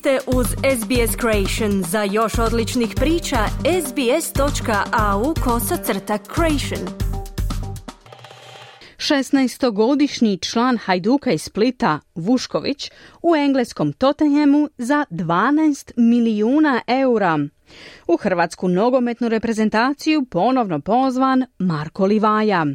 ste uz SBS Creation. Za još odličnih priča, sbs.au kosacrta creation. 16-godišnji član Hajduka iz Splita, Vušković, u engleskom Tottenhamu za 12 milijuna eura. U hrvatsku nogometnu reprezentaciju ponovno pozvan Marko Livaja.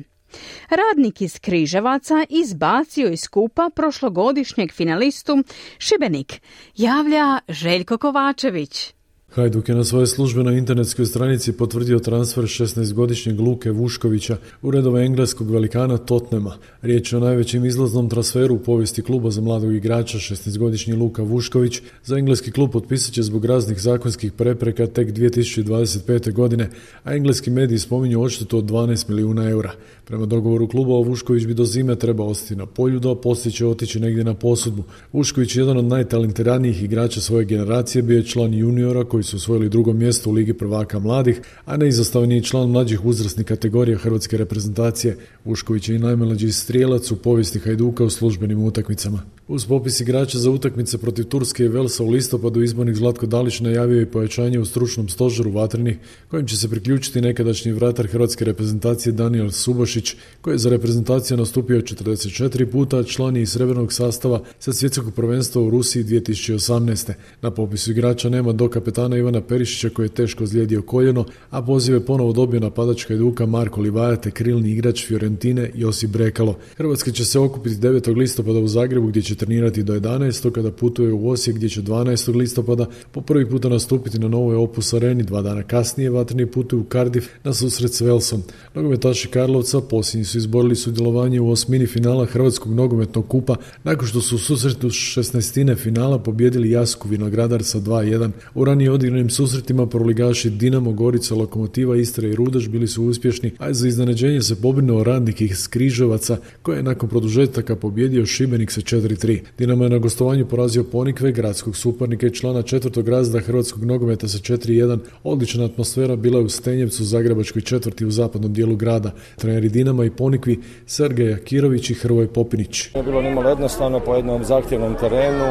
Radnik iz Križevaca izbacio iz skupa prošlogodišnjeg finalistu Šibenik, javlja Željko Kovačević. Hajduk je na svojoj službenoj internetskoj stranici potvrdio transfer 16-godišnjeg Luke Vuškovića u redove engleskog velikana Totnema. Riječ je o najvećem izlaznom transferu u povijesti kluba za mladog igrača 16-godišnji Luka Vušković. Za engleski klub potpisat će zbog raznih zakonskih prepreka tek 2025. godine, a engleski mediji spominju odštetu od 12 milijuna eura. Prema dogovoru kluba Vušković bi do zime trebao ostati na polju, da poslije će otići negdje na posudbu. Vušković je jedan od najtalentiranijih igrača svoje generacije, bio je član juniora koji su osvojili drugo mjesto u Ligi prvaka mladih, a neizostavni član mlađih uzrasnih kategorija hrvatske reprezentacije. Ušković je i najmlađi strijelac u povijesti Hajduka u službenim utakmicama. Uz popis igrača za utakmice protiv Turske i Velsa u listopadu izbornik Zlatko Dalić najavio i pojačanje u stručnom stožeru vatrenih kojim će se priključiti nekadašnji vratar hrvatske reprezentacije Daniel Subošić koji je za reprezentaciju nastupio 44 puta, član iz srebrnog sastava sa svjetskog prvenstva u Rusiji 2018. Na popisu igrača nema do kapetana Ivana Perišića koji je teško ozlijedio koljeno, a pozive ponovo dobio napadačka eduka Marko Livaja te krilni igrač Fiorentine Josip Brekalo. Hrvatski će se okupiti 9. listopada u Zagrebu gdje će trenirati do 11. kada putuje u Osijek gdje će 12. listopada po prvi puta nastupiti na novoj Opus areni. Dva dana kasnije vatreni putuju u Cardiff na susret s Velsom. Nogometaši Karlovca posljednji su izborili sudjelovanje u osmini finala Hrvatskog nogometnog kupa nakon što su u susretu 16. finala pobjedili Jasku Vinogradar sa 2-1. U ranije odigranim susretima proligaši Dinamo, Gorica, Lokomotiva, Istra i Rudaš bili su uspješni, a za iznenađenje se pobrinuo radnik iz Križevaca koji je nakon produžetaka pobjedio Šibenik sa 4 3. Dinamo je na gostovanju porazio Ponikve, gradskog suparnika i člana četvrtog razda hrvatskog nogometa sa 4-1. Odlična atmosfera bila je u Stenjevcu, Zagrebačkoj četvrti u zapadnom dijelu grada. Treneri Dinama i Ponikvi, Sergej Akirović i Hrvoje Popinić. Je bilo nimalo jednostavno po jednom zahtjevnom terenu.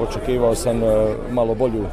Očekivao sam e, malo bolju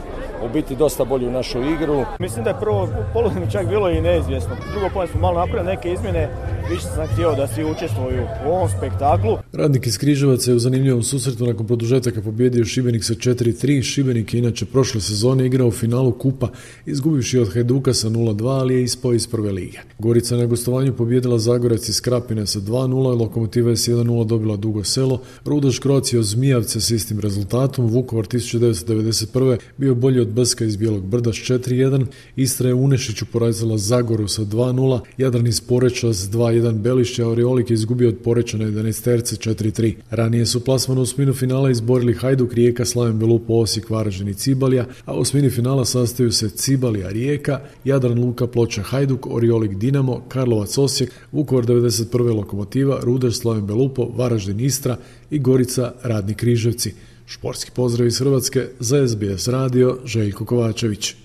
u biti dosta bolju našu igru. Mislim da je prvo polovinu čak bilo i neizvjesno. Drugo polovinu smo malo napravili neke izmjene, više sam htio da svi učestvuju u ovom spektaklu. Radnik iz Križevaca je u zanimljivom susretu nakon produžetaka pobjedio Šibenik sa 4-3. Šibenik je inače prošle sezone igrao u finalu Kupa, izgubivši od Hajduka sa 0-2, ali je ispao iz prve lige. Gorica na gostovanju pobjedila Zagorac iz Krapine sa 2-0, Lokomotiva je s 1-0 dobila Dugo Selo, Rudaš Kroacija od Zmijavce s istim rezultatom, Vukovar 1991. bio bolji od Brska iz Bijelog brda s 4-1, Istra je Unešiću porazila Zagoru sa 2-0, Jadran iz Poreča s 2-1 Belišće, a Oriolik je izgubio od Poreča na 11 terce 4-3. Ranije su plasmano u sminu finala izborili Hajduk, Rijeka, Slaven Belupo, Osijek, Varaždin i Cibalija, a u smini finala sastaju se Cibalija, Rijeka, Jadran Luka, Ploča, Hajduk, Oriolik, Dinamo, Karlovac, Osijek, Vukovar 91. Lokomotiva, Ruder, Slaven Belupo, Varaždin, Istra i Gorica, Radni Križevci. Športski pozdrav iz Hrvatske za SBS radio Željko Kovačević.